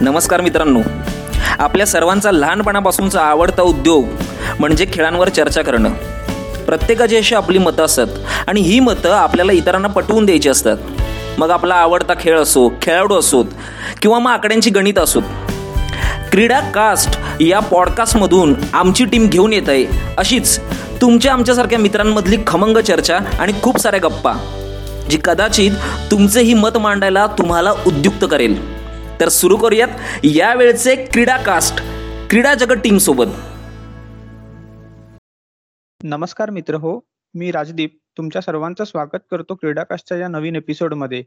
नमस्कार मित्रांनो. आपल्या सर्वांचा लहानपणापासूनचा आवडता उद्योग म्हणजे खेळांवर चर्चा करणं. प्रत्येकाची अशी आपली मतं असतात आणि ही मतं आपल्याला इतरांना पटवून द्यायची असतात. मग आपला आवडता खेळ असो खेळाडू असोत किंवा मग आकड्यांची गणित असोत क्रीडा कास्ट या पॉडकास्टमधून आमची टीम घेऊन येत आहे अशीच तुमच्या आमच्यासारख्या मित्रांमधली खमंग चर्चा आणि खूप साऱ्या गप्पा जी कदाचित तुमचे ही मत मांडायला तुम्हाला उद्युक्त करेल. तर सुरू करूयात यावेळचे क्रीडा कास्ट क्रीडा जगत टीमसोबत नमस्कार मित्र हो मी राजदीप तुमच्या सर्वांचं स्वागत करतो क्रीडाकास्टच्या या नवीन एपिसोडमध्ये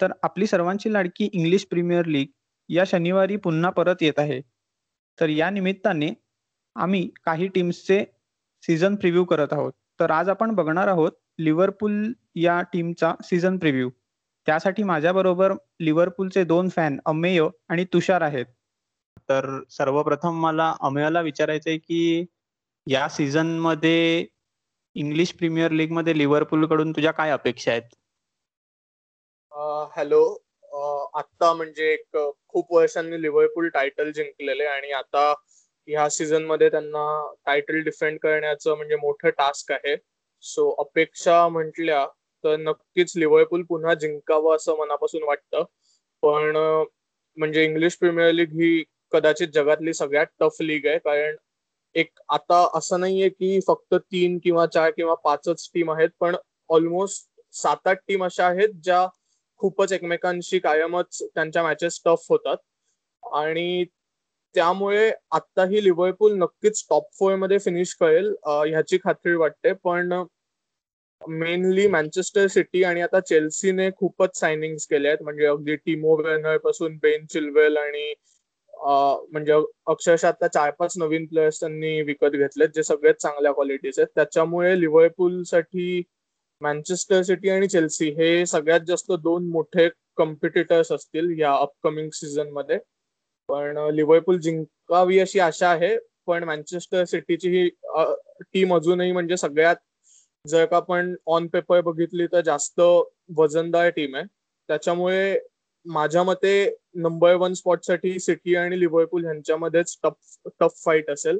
तर आपली सर्वांची लाडकी इंग्लिश प्रीमियर लीग या शनिवारी पुन्हा परत येत आहे. तर या निमित्ताने आम्ही काही टीम्सचे सीझन प्रिव्ह्यू करत आहोत. तर आज आपण बघणार आहोत लिव्हरपूल या टीमचा सीझन प्रिव्ह्यू त्यासाठी माझ्याबरोबर लिव्हरपूलचे दोन फॅन अमेय आणि तुषार आहेत. तर सर्वप्रथम मला अमेयला विचारायचं आहे की या सीझनमध्ये इंग्लिश प्रीमियर लीगमध्ये लिव्हरपूल कडून तुझ्या काय अपेक्षा आहेत? हॅलो. आत्ता म्हणजे एक खूप वर्षांनी लिव्हरपूल टायटल जिंकलेले आणि आता ह्या सीझनमध्ये त्यांना टायटल डिफेंड करण्याचं म्हणजे मोठं टास्क आहे. सो अपेक्षा म्हटल्या तर नक्कीच लिव्हरपूल पुन्हा जिंकावं असं मनापासून वाटतं. पण म्हणजे इंग्लिश प्रीमियर लीग ही कदाचित जगातली सगळ्यात टफ लीग आहे. कारण एक आता असं नाहीये की फक्त तीन किंवा चार किंवा पाचच टीम आहेत पण ऑलमोस्ट सात आठ टीम अशा आहेत ज्या खूपच एकमेकांशी कायमच त्यांच्या मॅचेस टफ होतात. आणि त्यामुळे आत्ताही लिव्हरपूल नक्कीच टॉप फोरमध्ये फिनिश करेल ह्याची खात्री वाटते. पण मेनली मँचेस्टर सिटी आणि आता चेल्सीने खूपच सायनिंग केले आहेत. म्हणजे अगदी टिमो वेनरपासून बेन चिल्वेल आणि म्हणजे अक्षरशः आता चार पाच नवीन प्लेयर्स त्यांनी विकत घेतलेत जे सगळ्यात चांगल्या क्वालिटीचे आहेत. त्याच्यामुळे लिव्हरपूल साठी मँचेस्टर सिटी आणि चेल्सी हे सगळ्यात जास्त दोन मोठे कॉम्पिटिटर्स असतील या अपकमिंग सीझनमध्ये. पण लिव्हरपूल जिंकावी अशी आशा आहे पण मँचेस्टर सिटीची ही टीम अजूनही म्हणजे सगळ्यात जर का आपण ऑन पेपर बघितली तर जास्त वजनदार टीम आहे. त्याच्यामुळे माझ्या मते नंबर वन स्पॉटसाठी सिटी आणि लिव्हरपूल ह्यांच्यामध्येच टफ टफ फाईट असेल.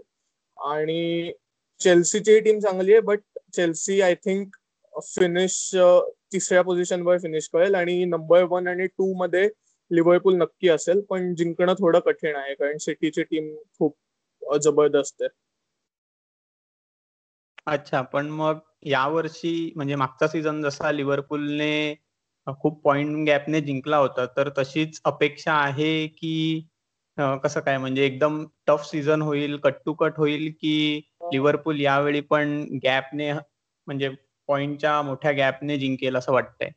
आणि चेल्सीची टीम चांगली आहे but Chelsea I think finish तिसऱ्या पोझिशनवर फिनिश करेल. आणि नंबर वन आणि टू मध्ये लिव्हरपूल नक्की असेल पण जिंकणं थोडं कठीण आहे कारण सिटीची टीम खूप जबरदस्त आहे. अच्छा पण मग यावर्षी म्हणजे मागचा सीझन जसा लिव्हरपूलने खूप पॉइंट गॅपने जिंकला होता तर तशीच अपेक्षा आहे की कसं काय? म्हणजे एकदम टफ सीझन होईल कट टू कट होईल की लिव्हरपूल यावेळी पण गॅपने म्हणजे पॉइंटच्या मोठ्या गॅपने जिंकेल असं वाटतंय.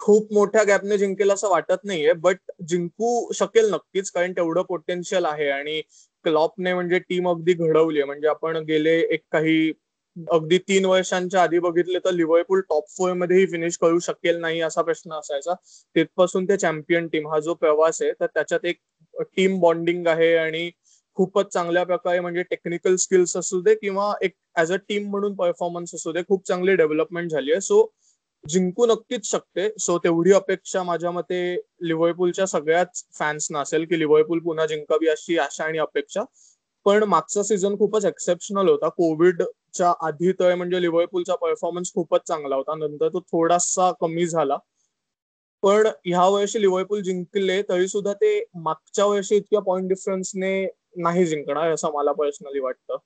खूप मोठ्या गॅपने जिंकेल असं वाटत नाहीये बट जिंकू शकेल नक्कीच कारण तेवढं पोटेन्शियल आहे. आणि क्लॉपने म्हणजे टीम अगदी घडवली आहे म्हणजे आपण गेले एक काही अगदी तीन वर्षांच्या आधी बघितले तर लिव्हरपूल टॉप फोर मध्येही फिनिश करू शकेल नाही असा प्रश्न असायचा. तिथपासून ते चॅम्पियन टीम हा जो प्रवास आहे तर त्याच्यात एक टीम बॉन्डिंग आहे आणि खूपच चांगल्या प्रकारे म्हणजे टेक्निकल स्किल्स असू दे किंवा एक ऍज अ टीम म्हणून परफॉर्मन्स असू दे खूप चांगली डेव्हलपमेंट झाली आहे. सो जिंकू नक्कीच शकते. सो तेवढी अपेक्षा माझ्या मते लिव्हरपूलच्या सगळ्याच फॅन्सना असेल की लिव्हरपूल पुन्हा जिंकावी अशी आशा आणि अपेक्षा. पण मागचा सीझन खूपच एक्सेप्शनल होता. कोविड कोविडच्या आधी तर म्हणजे लिव्हरपूलचा परफॉर्मन्स खूपच चांगला होता. नंतर तो थोडासा कमी झाला. पण ह्या वर्षी लिव्हरपूल जिंकले तरी सुद्धा ते मागच्या वर्षी इतक्या पॉईंट डिफरन्सने नाही जिंकणार असं मला पर्सनली वाटतं.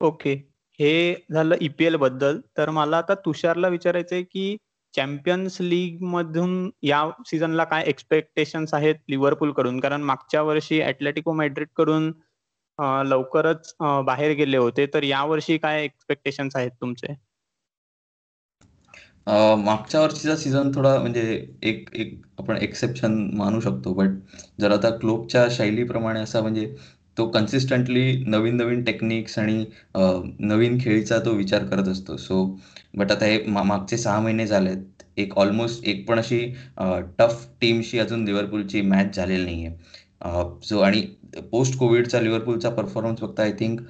ओके हे झालं ईपीएलबद्दल. तर मला आता तुषारला विचारायचंय की चॅम्पियन्स लीग मधून या सीझनला काय एक्सपेक्टेशन आहेत लिव्हरपूल कडून कारण मागच्या वर्षी ऍटलेटिको मॅड्रिडकडून लवकरच बाहेर गेले होते. तर या वर्षी काय एक्सपेक्टेशन आहेत तुमचे? मागच्या वर्षीचा सीझन थोडा म्हणजे एक एक आपण एक्सेप्शन मानू शकतो. बट जर आता क्लोपच्या शैलीप्रमाणे असा म्हणजे तो कन्सिस्टंटली नवीन नवीन टेक्निक्स आणि नवीन खेळीचा तो विचार करत असतो. सो बट आता हे मागचे सहा महिने झालेत. एक ऑलमोस्ट एक पण अशी टफ टीमशी अजून लिव्हरपूलची मॅच झालेली नाही आहे सो आणि पोस्ट कोविडचा लिव्हरपूलचा परफॉर्मन्स फक्त आय थिंक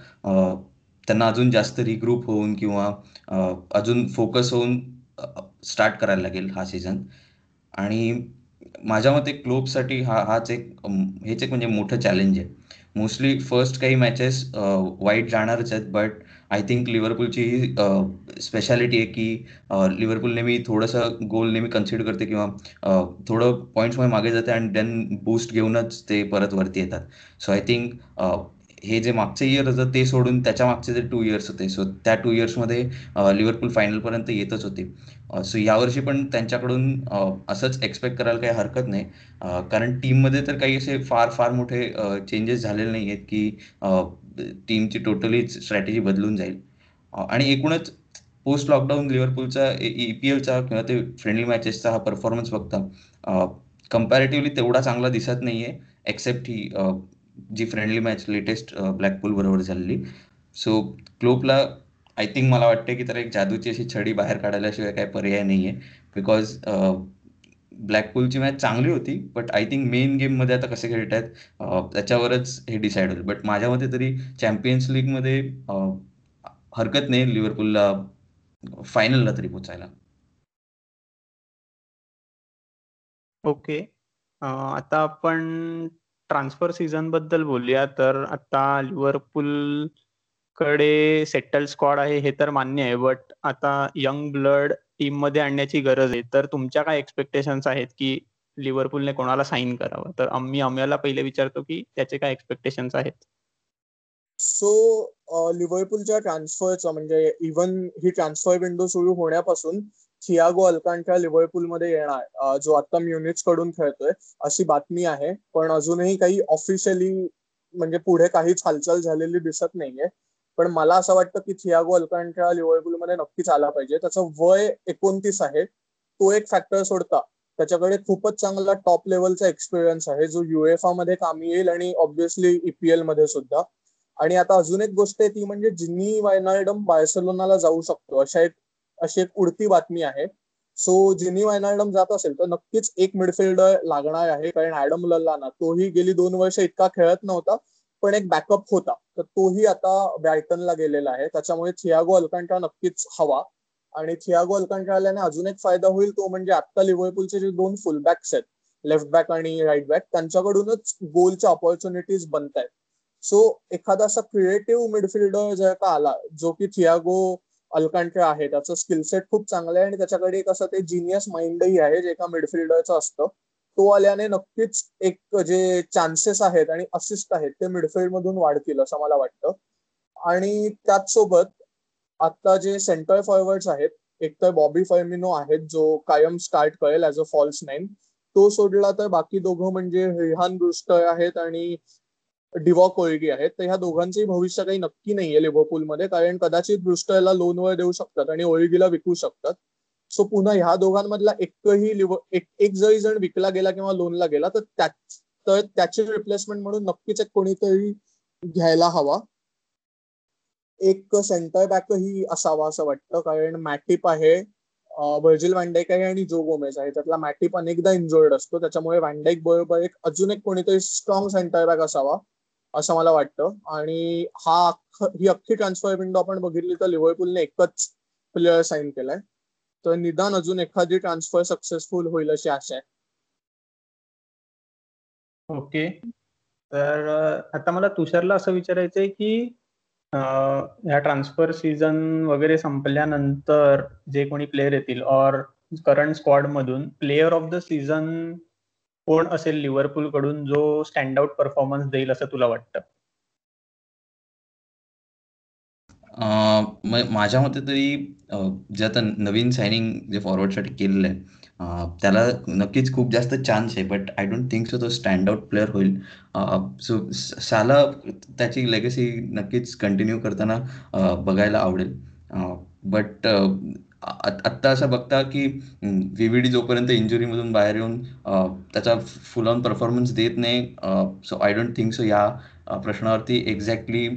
त्यांना अजून जास्त रिग्रुप होऊन किंवा अजून फोकस होऊन स्टार्ट करायला लागेल हा सीझन आणि माझ्या मते क्लोबसाठी हा हाच एक हेच एक म्हणजे मोठं चॅलेंज आहे. मोस्टली फर्स्ट काही मॅचेस वाईट जाणारच आहेत बट आय थिंक लिव्हरपूलची ही स्पेशालिटी आहे की लिव्हरपूल नेहमी थोडंसं गोल नेहमी कन्सिडर करते किंवा थोडं पॉईंट्समुळे मागे जाते आणि देन बूस्ट घेऊनच ते परत वरती येतात. सो आय थिंक हे जे मागचे इयर होतं ते सोडून त्याच्या मागचे जे टू इयर्स होते सो त्या टू इयर्समध्ये लिव्हरपूल फायनलपर्यंत येतच होते. सो यावर्षी पण त्यांच्याकडून असंच एक्सपेक्ट करायला काही हरकत नाही. कारण टीममध्ये तर काही असे फार फार मोठे चेंजेस झालेले नाही आहेत की टीमची टोटली स्ट्रॅटेजी बदलून जाईल. आणि एकूणच पोस्ट लॉकडाऊन लिव्हरपूलचा ई पी एलचा किंवा ते फ्रेंडली मॅचेसचा हा परफॉर्मन्स बघता कम्पॅरेटिव्हली तेवढा चांगला दिसत नाही आहे एक्सेप्ट ही जी फ्रेंडली मॅच लेटेस्ट ब्लॅकपूल बरोबर झालेली. सो क्लोपला आय थिंक मला वाटते की तर एक जादूची अशी छडी बाहेर काढायलाशिवाय काही पर्याय नाही आहे बिकॉज ब्लॅकपूलची मॅच चांगली होती बट आय थिंक मेन गेममध्ये आता कसे खेळत आहेत त्याच्यावरच हे डिसाईड होईल. बट माझ्या मते तरी चॅम्पियन्स लीगमध्ये हरकत नाही लिव्हरपूलला फायनलला तरी पोचायला ओके आता आपण ट्रान्सफर सीझनबद्दल बोलूया. तर आता लिव्हरपूल कडे सेटल स्क्वॉड आहे हे तर मान्य आहे बट आता यंग ब्लड टीममध्ये आणण्याची गरज आहे. तर तुमच्या काय एक्सपेक्टेशन्स आहेत की लिव्हरपूलने कोणाला साईन करावं? तर आम्ही आम्हाला पहिले विचारतो की त्याचे काय एक्सपेक्टेशन्स आहेत. सो लिव्हरपूलच्या ट्रान्सफरचा म्हणजे इव्हन ही ट्रान्सफर विंडो सुरू होण्यापासून थियागो अल्कांट्रा लिव्हरपूलमध्ये येणार जो आता म्युनिट्सकडून खेळतोय अशी बातमी आहे. पण अजूनही काही ऑफिशियली म्हणजे पुढे काहीच हालचाल झालेली दिसत नाहीये. पण मला असं वाटतं की थियागो अल्कांट्रा लिव्हरपूलमध्ये नक्कीच आला पाहिजे. त्याचं वय एकोणतीस आहे. तो एक फॅक्टर सोडता. त्याच्याकडे खूपच चांगला टॉप लेवलचा एक्सपिरियन्स आहे. जो युएफा मध्ये कामी येईल आणि ऑब्व्हियसली ईपीएलमध्ये सुद्धा. आणि आता अजून एक गोष्ट आहे ती म्हणजे जिन्नी वायनाल्डम बार्सेलोनाला जाऊ शकतो. अशा एक अशी एक उडती बातमी आहे. सो जिनी वायनाल्डम जात असेल तर नक्कीच एक मिडफिल्डर लागणार आहे. कारण ऍडम लल्लाना तोही गेली दोन वर्ष इतका खेळत नव्हता. पण एक बॅकअप होता. तर तोही आता ब्रायटनला गेलेला आहे. त्याच्यामुळे थियागो अल्कांट्रा नक्कीच हवा. आणि थियागो अल्कांट्रा आल्याने अजून एक फायदा होईल तो म्हणजे आता लिव्हरपूलचे जे दोन फुल बॅक्स आहेत लेफ्ट बॅक आणि राईट बॅक त्यांच्याकडूनच गोलच्या ऑपॉर्च्युनिटीज बनत आहेत सो एखादा असा क्रिएटिव्ह मिडफिल्डर जर का आला जो की थियागो अल्कांट्रा आहे त्याचं स्किल सेट खूप चांगलं आहे आणि त्याच्याकडे एक असं ते जिनियस माइंडही आहे जे एका मिडफिल्डरचं असतं. तो आल्याने नक्कीच एक जे चान्सेस आहेत आणि असिस्ट आहेत ते मिडफील्ड मधून वाढतील असं मला वाटतं. आणि त्याचसोबत आता जे सेंटर फॉरवर्ड्स आहेत एक तर बॉबी फर्मिनो आहेत जो कायम स्टार्ट करेल ऍज अ फॉल्स नाईन तो सोडला तर बाकी दोघं म्हणजे रिहान रुस्टर आहेत आणि डिवॉ कोळगी आहेत. तर ह्या दोघांचंही भविष्य काही नक्की नाहीये लिव्हरपूलमध्ये कारण कदाचित ब्रुस्टरला लोनवर देऊ शकतात आणि ओळगीला विकू शकतात. सो पुन्हा ह्या दोघांमधला एकही एक एक जरी जण विकला गेला किंवा लोनला गेला तर त्या तर त्याची रिप्लेसमेंट म्हणून नक्कीच एक कोणीतरी घ्यायला हवा. एक सेंटर बॅकही असावा असं वाटतं कारण मॅटिप आहे व्हर्जिल वॅन्डेक आहे आणि जो गोमेज आहे. त्यातला मॅटिप अनेकदा इंजोर्ड असतो त्याच्यामुळे वॅन्डेक बरोबर एक अजून एक कोणीतरी स्ट्रॉंग सेंटर बॅक असावा असं मला वाटतं. आणि हा अख्ख- ही अख्खी ट्रान्सफर विंडो आपण बघितली तर लिव्हरपूलने एकच प्लेअर साईन केलाय. तर निदान अजून एखादी ट्रान्सफर सक्सेसफुल होईल अशी आशा आहे. ओके. तर आता मला तुषारला असं विचारायचंय की ह्या ट्रान्सफर सीझन वगैरे संपल्यानंतर जे कोणी प्लेयर येतील और करंट स्क्वॉड मधून प्लेयर ऑफ द सीझन कोण असेल लिव्हरपूल कडून जो स्टँड आउट परफॉर्मन्स देईल असं तुला वाटतं? म- माझ्या मते तरी जे आता नवीन सायनिंग जे फॉरवर्डसाठी केलेलं आहे त्याला नक्कीच खूप जास्त चान्स आहे but I don't think so तो स्टँड आउट प्लेअर होईल सो साला त्याची लेगसी नक्कीच कंटिन्यू करताना बघायला आवडेल. बट आत्ता असं बघता की व्ही व्ही डी जोपर्यंत इंजुरीमधून बाहेर येऊन त्याचा फुल ऑन परफॉर्मन्स देत नाही so I don't think so या प्रश्नावरती एक्झॅक्टली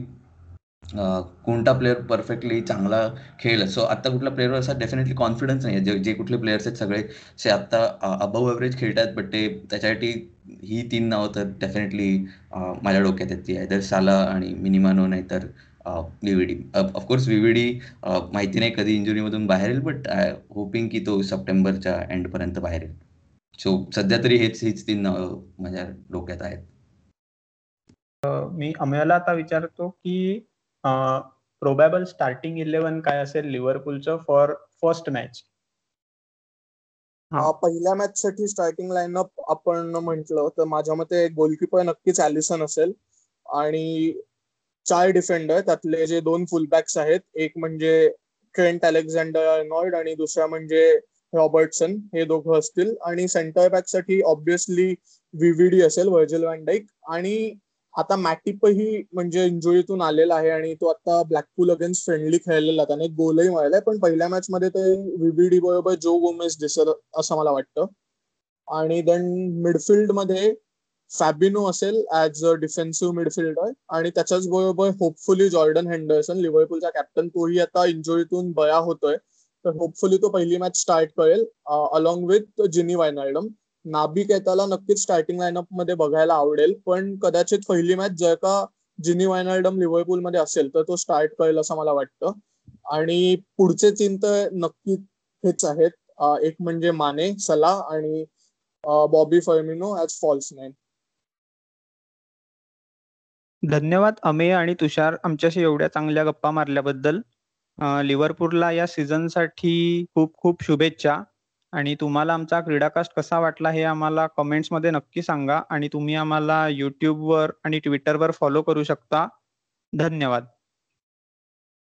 कोणता प्लेअर परफेक्टली चांगला खेळेल? सो आता कुठल्या प्लेअरवर असा डेफिनेटली कॉन्फिडन्स नाही आहे जे जे कुठले प्लेयर्स आहेत सगळे असे आत्ता अबव ॲव्हरेज खेळतात बट ते त्याच्यासाठी ही तीन नावं तर डेफिनेटली माझ्या डोक्यात आहेत. ती आयदर साला आणि मिनिमानो नाही तर व्हीव्हीडी ऑफकोर्स व्हीव्हीडी माहिती नाही कधी इंजुरीमधून बाहेर येईल बट आय होपिंग की तो सप्टेंबरच्या एंडपर्यंत बाहेर येईल. सो सध्या तरी हेच हीच तीन नावं माझ्या डोक्यात आहेत. मी अमेयाला आता विचारतो की प्रोबॅबल स्टार्टिंग इलेव्हन काय असेल लिव्हरपूलचं फॉर फर्स्ट मॅच हा. पहिल्या मॅच साठी स्टार्टिंग लाईनअप आपण म्हटलं तर माझ्या मते गोलकीपर नक्कीच अॅलिसन असेल. आणि चार डिफेंडर त्यातले जे दोन फुलबॅक्स आहेत एक म्हणजे ट्रेंट अलेक्झांडर अर्नॉल्ड आणि दुसरा म्हणजे रॉबर्टसन हे दोघं असतील. आणि सेंटर बॅकसाठी ऑब्विसली व्हीव्हीडी असेल व्हर्जल वॅन्डाईक आणि आता मॅटिपही म्हणजे इंजुरीतून आलेला आहे आणि तो आता ब्लॅकपूल अगेन्स्ट फ्रेंडली खेळलेला त्याने गोलही मिळालाय पण पहिल्या मॅच मध्ये ते व्हीव्हीडी बरोबर जो गोमेस दिसत असं मला वाटतं. आणि देन मिडफिल्डमध्ये फॅबिनो असेल ऍज अ डिफेन्सिव्ह मिडफिल्डर आणि त्याच्याच बरोबर होपफुली जॉर्डन हेंडरसन लिव्हरपूलचा कॅप्टन तोही आता इंजुरीतून बया होतोय. तर होपफुली तो पहिली मॅच स्टार्ट करेल along with Gini Wijnaldum Naby केताला नक्कीच स्टार्टिंग लाईनअपमध्ये बघायला आवडेल. पण कदाचित पहिली मॅच जर का जिनी वायनाल्डम लिव्हरपूल मध्ये असेल तर तो स्टार्ट करेल असं मला वाटतं. आणि पुढचे तीन तर नक्की हेच आहेत. एक म्हणजे माने सला आणि Bobby Firmino as false nine धन्यवाद अमेय आणि तुषार आमच्याशी एवढ्या चांगल्या गप्पा मारल्याबद्दल. लिव्हरपूरला लिव्हरपूलला या सीझनसाठी खूप खूप शुभेच्छा. आणि तुम्हाला आमचा क्रीडाकास्ट कसा वाटला हे आम्हाला कमेंट्समध्ये नक्की सांगा आणि तुम्ही आम्हाला यूट्यूबवर आणि ट्विटरवर फॉलो करू शकता. धन्यवाद.